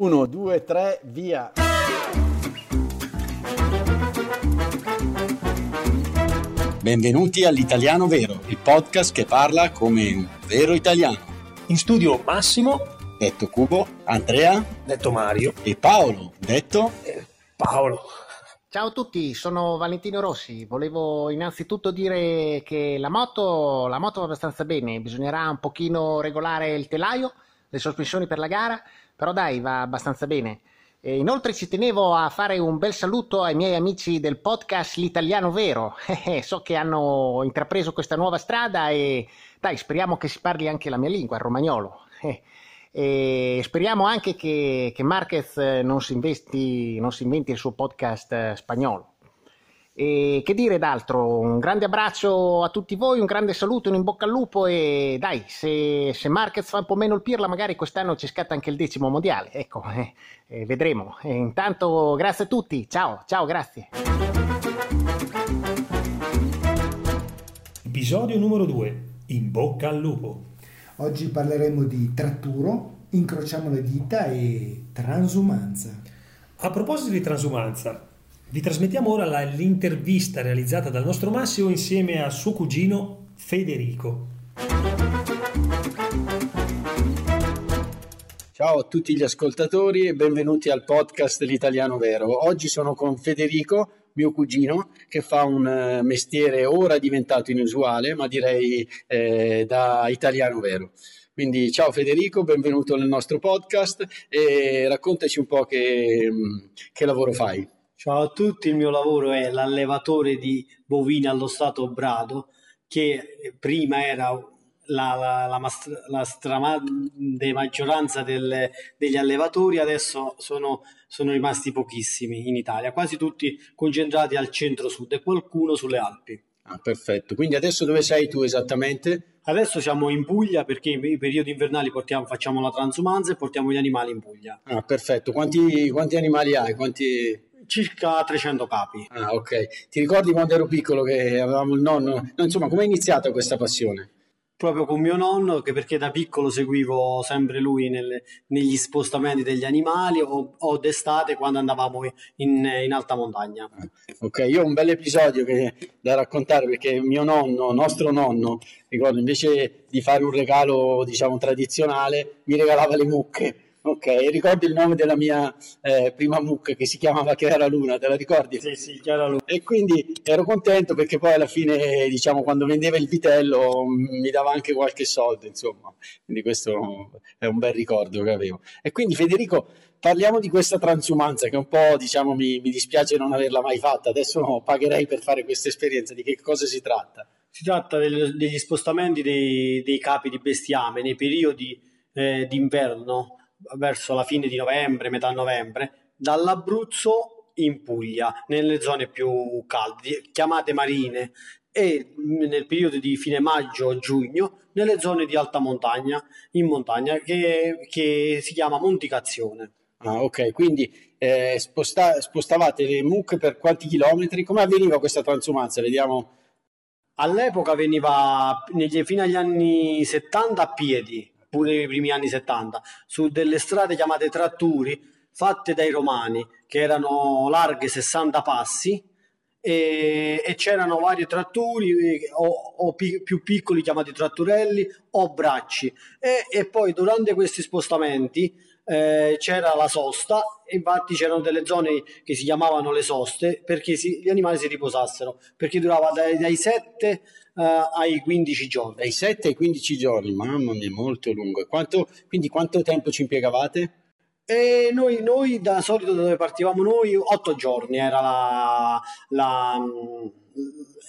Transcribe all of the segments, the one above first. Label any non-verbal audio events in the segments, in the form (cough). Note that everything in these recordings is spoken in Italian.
1, 2, 3, via. Benvenuti all'Italiano Vero, il podcast che parla come un vero italiano. In studio Massimo, Detto Cubo, Andrea detto Mario, e Paolo, detto e Paolo. Ciao a tutti, sono Valentino Rossi. Volevo innanzitutto dire che la moto, la moto va abbastanza bene, bisognerà un pochino regolare il telaio, le sospensioni per la gara, però dai, va abbastanza bene. E inoltre ci tenevo a fare un bel saluto ai miei amici del podcast L'Italiano Vero. (laughs) Eh, so che hanno intrapreso questa nuova strada e dai, speriamo che si parli anche la mia lingua, il romagnolo. (laughs) Eh, E speriamo anche che, che Marquez eh, non si, investi, non si inventi il suo podcast eh, spagnolo. E che dire d'altro? Un grande abbraccio a tutti voi, un grande saluto, un in bocca al lupo e dai, se, se Marquez fa un po' meno il pirla, magari quest'anno ci scatta anche il decimo mondiale. Ecco, (laughs) eh, eh, vedremo. E intanto grazie a tutti, ciao, ciao, grazie. Episodio numero 2. In bocca al lupo. Oggi parleremo di tratturo, incrociamo le dita e transumanza. A proposito di transumanza, vi trasmettiamo ora la- l'intervista realizzata dal nostro Massimo insieme a suo cugino Federico. Ciao a tutti gli ascoltatori e benvenuti al podcast dell'Italiano Vero. Oggi sono con Federico, mio cugino, che fa un eh, mestiere ora diventato inusuale, ma direi eh, da italiano vero. Quindi ciao Federico, benvenuto nel nostro podcast e raccontaci un po' che, mm, che lavoro fai. Ciao a tutti, il mio lavoro è l'allevatore di bovini allo stato brado, che prima era la, la, la, la stragrande maggioranza delle- degli allevatori, adesso sono, sono rimasti pochissimi in Italia, quasi tutti concentrati al centro-sud e qualcuno sulle Alpi. Ah, perfetto. Quindi adesso dove sei tu esattamente? Adesso siamo in Puglia perché i periodi invernali portiamo- facciamo la transumanza e portiamo gli animali in Puglia. Ah, perfetto. Quanti, quanti animali hai? Quanti... Circa 300 capi. Ah, ok. Ti ricordi quando ero piccolo che avevamo il nonno? No, insomma, come è iniziata questa passione? proprio con mio nonno, che perché da piccolo seguivo sempre lui nelle- negli spostamenti degli animali o, o d'estate quando andavamo in, in alta montagna. Ok, io ho un bel episodio che- da raccontare perché mio nonno, nostro nonno, ricordo, invece di fare un regalo, diciamo, tradizionale, mi regalava le mucche. Ok, ricordi il nome della mia eh, prima mucca che si chiamava Chiara Luna, te la ricordi? Sì, sì, chiaro lui. E quindi ero contento perché poi alla fine, diciamo, quando vendeva il vitello mh, mi dava anche qualche soldo, insomma. Quindi questo è un bel ricordo che avevo. E quindi Federico, parliamo di questa transumanza che un po', diciamo, mi, mi dispiace non averla mai fatta. Adesso no, pagherei per fare questa esperienza. Di che cosa si tratta? Si tratta del- degli spostamenti dei, dei capi di bestiame nei periodi eh, d'inverno, verso la fine di novembre, metà novembre, dall'Abruzzo in Puglia, nelle zone più calde, chiamate marine, e nel periodo di fine maggio-giugno nelle zone di alta montagna, in montagna, che, che si chiama monticazione. Ah, ok, quindi eh, sposta- spostavate le mucche per quanti chilometri? Come avveniva questa transumanza? Vediamo. All'epoca veniva negli- fino agli anni 70 a piedi, pure i primi anni 70, su delle strade chiamate tratturi fatte dai romani, che erano larghe 60 passi e, e c'erano vari tratturi eh, o, o pi- più piccoli chiamati tratturelli o bracci. E, e poi durante questi spostamenti eh, c'era la sosta infatti c'erano delle zone che si chiamavano le soste perché si- gli animali si riposassero perché durava dai, dai 7 eh, ai 15 giorni Dai 7 ai 15 giorni, mamma mia, molto lungo. Quanto- quindi quanto tempo ci impiegavate? E noi, noi da solito da dove partivamo noi, otto giorni era la, la, mm,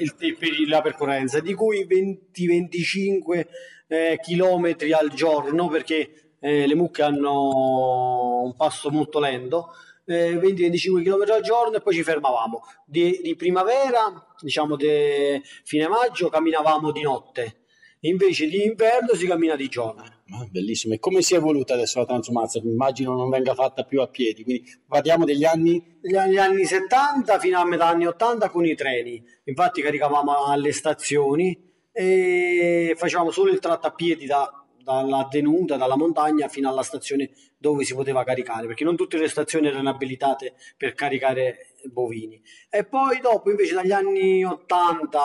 il- la percorrenza, di cui 20-25 eh, chilometri al giorno, perché eh, le mucche hanno un passo molto lento, eh, 20-25 km al giorno e poi ci fermavamo. Di, di primavera, diciamo di fine maggio, camminavamo di notte, invece di inverno si cammina di giorno. Ah, bellissimo. E come si è evoluta adesso la transumanza? Immagino non venga fatta più a piedi, quindi parliamo degli anni anni, anni 70 fino a metà anni 80 con i treni, infatti caricavamo alle stazioni e facevamo solo il tratto a piedi da, dalla tenuta, dalla montagna fino alla stazione dove si poteva caricare, perché non tutte le stazioni erano abilitate per caricare bovini. E poi dopo invece dagli anni 80,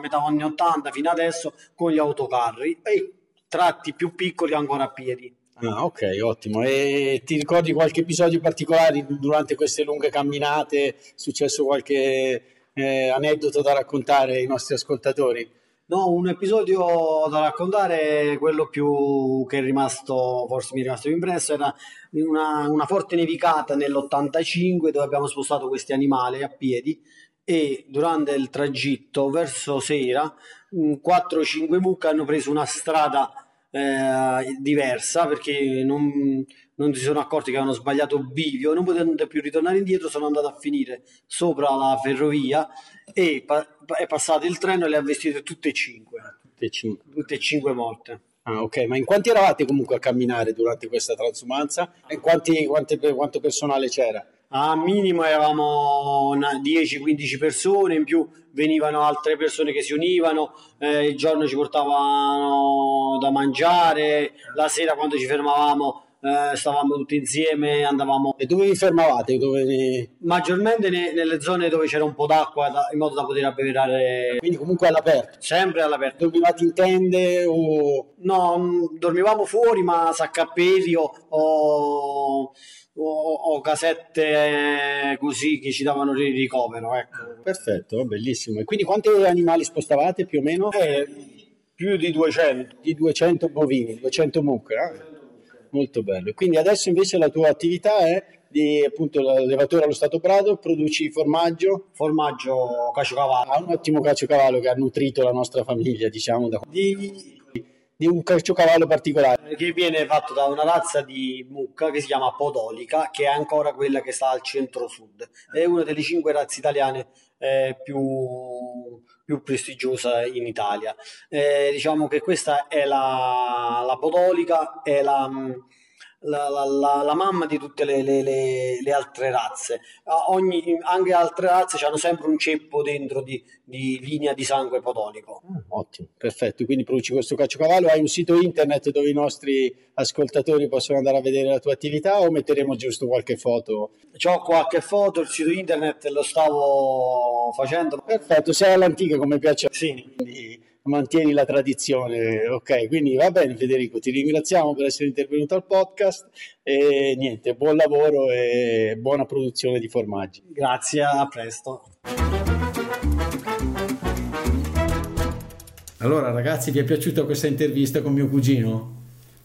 metà anni 80 fino adesso con gli autocarri e tratti più piccoli ancora a piedi. Ah, ok, ottimo. E ti ricordi qualche episodio particolare durante queste lunghe camminate? È successo qualche eh, aneddoto da raccontare ai nostri ascoltatori? No, un episodio da raccontare, quello più che è rimasto, forse mi è rimasto più impresso, era una, una forte nevicata nell'85 dove abbiamo spostato questi animali a piedi e durante il tragitto verso sera 4-5 mucche hanno preso una strada eh, diversa perché non, non, si sono accorti che avevano sbagliato bivio, non potendo più ritornare indietro, sono andati a finire sopra la ferrovia e pa- è passato il treno e le ha vestite tutte e cinque. Tutte e cinque. Tutte e cinque morte. Ah, ok, ma in quanti eravate comunque a camminare durante questa transumanza? E quanti, quante, quanto personale c'era? A minimo eravamo 10-15 persone, in più venivano altre persone che si univano, eh, il giorno ci portavano da mangiare, la sera quando ci fermavamo eh, stavamo tutti insieme, andavamo... E dove vi fermavate? Dove... Maggiormente ne, nelle zone dove c'era un po' d'acqua da, in modo da poter abbeverare... Quindi comunque all'aperto? Sempre all'aperto. Dormivate in tende o... No, dormivamo fuori ma saccappelli o... o o, o casette eh, così che ci davano il ricovero. Ecco. Perfetto, bellissimo. E quindi quanti animali spostavate più o meno? Eh, più di 200. Di 200 bovini, 200 mucche. Eh? Molto bello. Quindi adesso invece la tua attività è di appunto l'allevatore allo Stato Prado, produci formaggio? Formaggio caciocavallo. Ha un ottimo caciocavallo che ha nutrito la nostra famiglia, diciamo. Da... Di di un caciocavallo particolare. Che viene fatto da una razza di mucca che si chiama Podolica, che è ancora quella che sta al centro-sud. È una delle cinque razze italiane eh, più, più prestigiosa in Italia. Eh, diciamo che questa è la, la Podolica, è la la, la, la, mamma di tutte le, le, le, le altre razze. Ogni, anche altre razze hanno sempre un ceppo dentro di, di linea di sangue podolico. Mm, ottimo, perfetto. Quindi produci questo caciocavallo. Hai un sito internet dove i nostri ascoltatori possono andare a vedere la tua attività o metteremo giusto qualche foto? Ho qualche foto, il sito internet lo stavo facendo. Perfetto, sei all'antica come piace. Sì. Quindi mantieni la tradizione. Ok, quindi va bene Federico, ti ringraziamo per essere intervenuto al podcast e niente, buon lavoro e buona produzione di formaggi. Grazie, a presto. Allora ragazzi, vi è piaciuta questa intervista con mio cugino?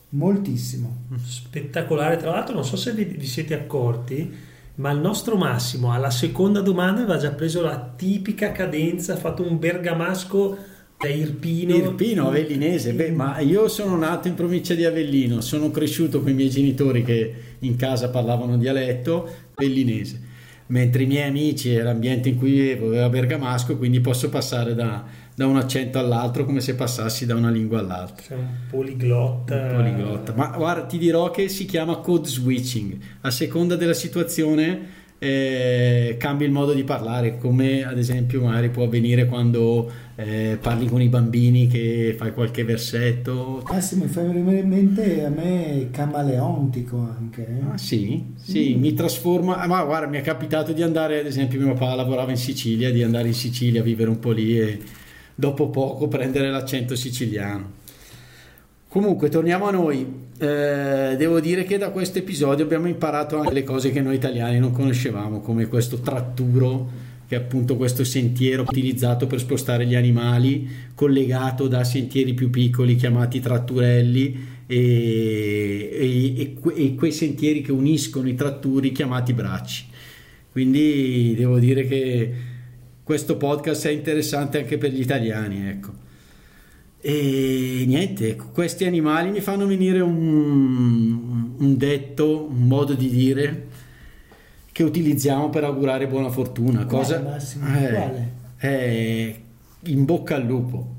Moltissimo. Spettacolare, tra l'altro non so se vi, vi siete accorti, ma il nostro Massimo alla seconda domanda aveva già preso la tipica cadenza, ha fatto un bergamasco da Irpino. Irpino, Avellinese. Beh, ma io sono nato in provincia di Avellino, sono cresciuto con i miei genitori che in casa parlavano dialetto avellinese, mentre i miei amici e l'ambiente in cui vivevo aveva bergamasco, quindi posso passare da, da, un accento all'altro come se passassi da una lingua all'altra. Sei un poliglotta. Un poliglotta. Ma guarda, ti dirò che si chiama code switching, a seconda della situazione eh, cambi il modo di parlare, come ad esempio magari può avvenire quando eh, parli con i bambini che fai qualche versetto. Massimo, fai venire in mente a me camaleontico anche. Eh? Ah, sì, sì, mm. mi trasforma. Ah, ma guarda, mi è capitato di andare, ad esempio, mio papà lavorava in Sicilia, di andare in Sicilia a vivere un po' lì e dopo poco prendere l'accento siciliano. Comunque, torniamo a noi. Eh, devo dire che da questo episodio abbiamo imparato anche le cose che noi italiani non conoscevamo, come questo tratturo, che è appunto questo sentiero utilizzato per spostare gli animali, collegato da sentieri più piccoli chiamati tratturelli e, e, e quei sentieri che uniscono i tratturi chiamati bracci. Quindi devo dire che questo podcast è interessante anche per gli italiani, ecco. E niente, questi animali mi fanno venire un, un detto, un modo di dire che utilizziamo per augurare buona fortuna. Cosa? Quale, Massimo? Eh? Eh, in bocca al lupo.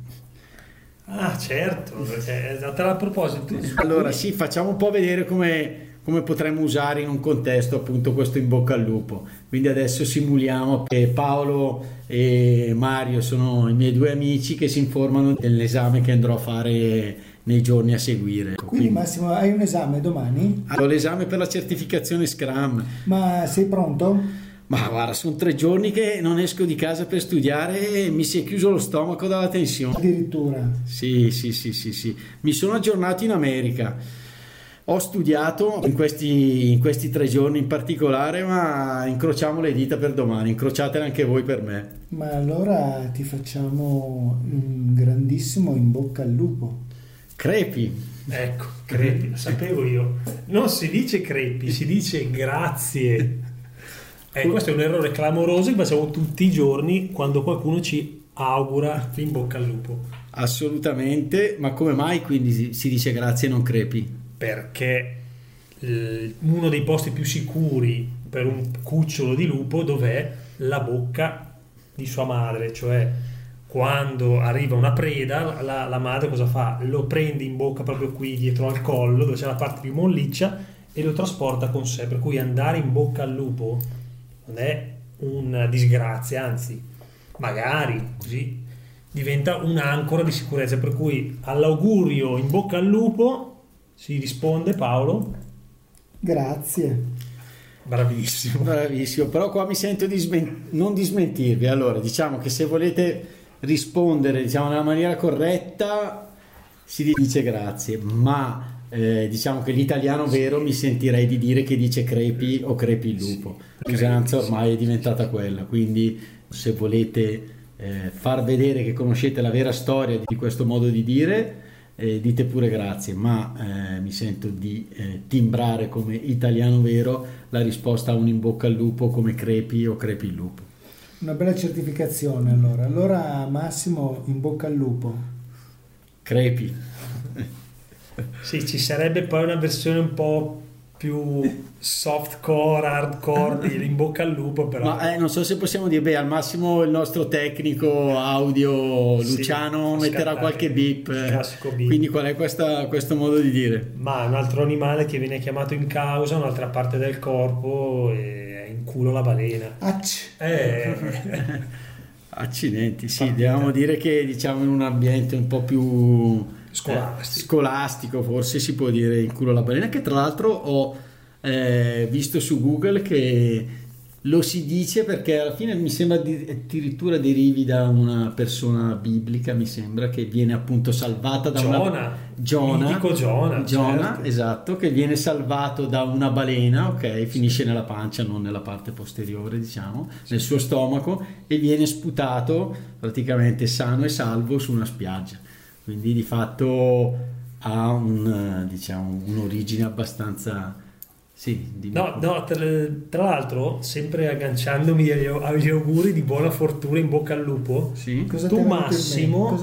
Ah, certo, perché a proposito. Allora, sì, facciamo un po' vedere come come potremmo usare in un contesto appunto questo in bocca al lupo. Quindi adesso simuliamo che Paolo e Mario sono i miei due amici che si informano dell'esame che andrò a fare nei giorni a seguire. Quindi Massimo, hai un esame domani? Ho l'esame per la certificazione Scrum. Ma sei pronto? Ma guarda, sono tre giorni che non esco di casa per studiare e mi si è chiuso lo stomaco dalla tensione. Addirittura? Sì, sì, sì, sì, sì. Mi sono aggiornato in America. Ho studiato in questi, in questi tre giorni in particolare, ma incrociamo le dita per domani, incrociatele anche voi per me. Ma allora ti facciamo un grandissimo in bocca al lupo. Crepi. Ecco, crepi, lo sapevo io. Non si dice crepi, si dice grazie. Eh, questo è un errore clamoroso che facciamo tutti i giorni quando qualcuno ci augura in bocca al lupo. Assolutamente, ma come mai quindi si dice grazie e non crepi? Perché uno dei posti più sicuri per un cucciolo di lupo dov'è? La bocca di sua madre, cioè quando arriva una preda, la, la, madre cosa fa? Lo prende in bocca proprio qui dietro al collo, dove c'è la parte più molliccia, e lo trasporta con sé. Per cui andare in bocca al lupo non è una disgrazia, anzi, magari così diventa un'ancora di sicurezza. Per cui all'augurio in bocca al lupo si risponde Paolo. Grazie. Bravissimo, bravissimo. Però qua mi sento di smen- non di smentirvi. Allora, diciamo che se volete rispondere diciamo, nella maniera corretta si dice grazie, ma eh, diciamo che l'italiano vero mi sentirei di dire che dice crepi o crepi il lupo. L'usanza ormai è diventata quella, quindi se volete eh, far vedere che conoscete la vera storia di questo modo di dire, eh, dite pure grazie, ma eh, mi sento di eh, timbrare come italiano vero la risposta a un in bocca al lupo come crepi o crepi il lupo. Una bella certificazione allora. Allora Massimo, in bocca al lupo. Crepi. sì, ci sarebbe poi una versione un po' più softcore, hardcore (laughs) di in bocca al lupo però. Ma eh, non so se possiamo dire, beh, al massimo il nostro tecnico audio Luciano sì, metterà qualche beep, beep. Quindi qual è questa, questo modo di dire? Ma un altro animale che viene chiamato in causa, un'altra parte del corpo e culo la balena. Eh. (laughs) Accidenti, sì, dobbiamo dire che diciamo in un ambiente un po' più scolastico, eh, scolastico forse si può dire in culo la balena, che tra l'altro ho eh, visto su Google che lo si dice perché alla fine mi sembra addirittura derivi da una persona biblica, mi sembra che viene appunto salvata da Giona, una Giona, Giona, Giona certo. esatto, che viene salvato da una balena, ok, finisce nella pancia, non nella parte posteriore, diciamo, nel suo stomaco e viene sputato praticamente sano e salvo su una spiaggia. Quindi di fatto ha un, diciamo, un'origine abbastanza sì, no, no tra, tra, l'altro, sempre agganciandomi agli, agli, auguri di buona fortuna in bocca al lupo, sì. Cosa tu Massimo,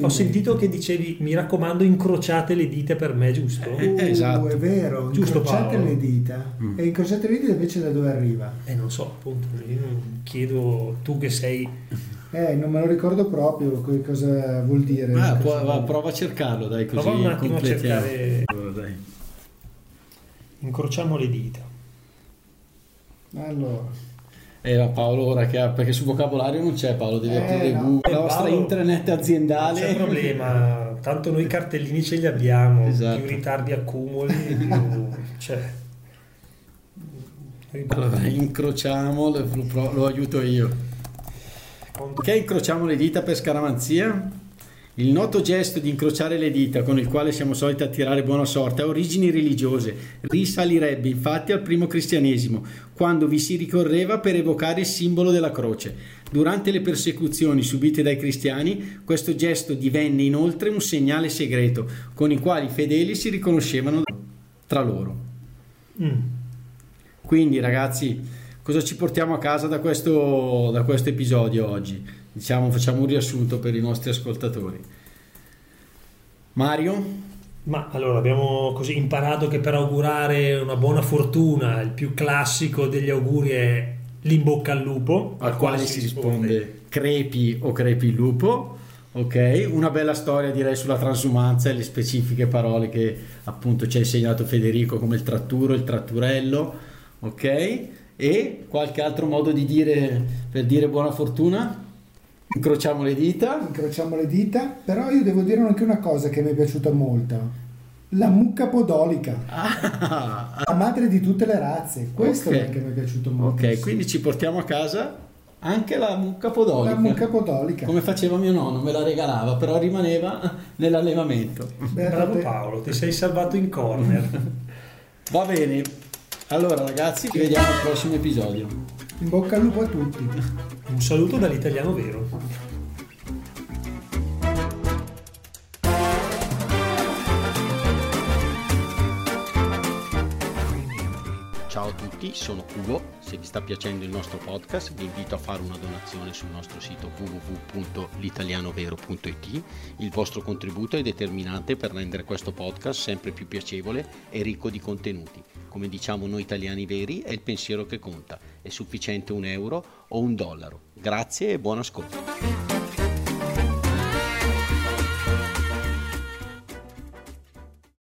ho sentito che dicevi mi raccomando incrociate le dita per me, giusto? Eh, eh, esatto. è vero, giusto, incrociate Paolo? le dita mm. e incrociate le dita invece da dove arriva? Eh non so, appunto, io chiedo tu che sei... Eh, non me lo ricordo proprio cosa vuol dire. Ah, può, prova a cercarlo, dai, così prova un attimo a cercare... Allora. Incrociamo le dita. Allora. Era Paolo ora che ha, perché sul vocabolario non c'è Paolo, devi eh, aprire no. Google, la nostra Paolo, intranet aziendale. Non c'è problema, tanto noi cartellini ce li abbiamo, esatto. più ritardi accumuli, (laughs) più... cioè... Allora, incrociamo, lo, lo aiuto io. Ok, incrociamo le dita per scaramanzia. Il noto gesto di incrociare le dita con il quale siamo soliti attirare buona sorte ha origini religiose. Risalirebbe infatti al primo cristianesimo, quando vi si ricorreva per evocare il simbolo della croce. Durante le persecuzioni subite dai cristiani, questo gesto divenne inoltre un segnale segreto con il quale i fedeli si riconoscevano tra loro. Mm. Quindi ragazzi, cosa ci portiamo a casa da questo, da questo episodio oggi? diciamo, facciamo un riassunto per i nostri ascoltatori. Mario? Ma allora abbiamo così imparato che per augurare una buona fortuna il più classico degli auguri è l'imbocca al lupo, al, al quale, quale si risponde, risponde crepi o crepi il lupo. Ok, una bella storia direi sulla transumanza e le specifiche parole che appunto ci ha insegnato Federico come il tratturo, il tratturello, ok? E qualche altro modo di dire per dire buona fortuna? Incrociamo le dita. Incrociamo le dita, però io devo dire anche una cosa che mi è piaciuta molto. La mucca podolica, Ah, la madre di tutte le razze. Questo Ok. è che mi è piaciuto molto. ok, quindi ci portiamo a casa anche la mucca podolica. La mucca podolica. Come faceva mio nonno, me la regalava, però rimaneva nell'allevamento. Bravo. Paolo, ti sei salvato in corner. Va bene. Allora ragazzi, ci vediamo al prossimo episodio. In bocca al lupo a tutti. Un saluto dall'italiano vero. Ciao a tutti, sono Cubo. Se vi sta piacendo il nostro podcast vi invito a fare una donazione sul nostro sito www.litalianovero.it. Il vostro contributo è determinante per rendere questo podcast sempre più piacevole e ricco di contenuti. Come diciamo noi italiani veri, è il pensiero che conta. È sufficiente un euro o un dollaro. Grazie e buon ascolto.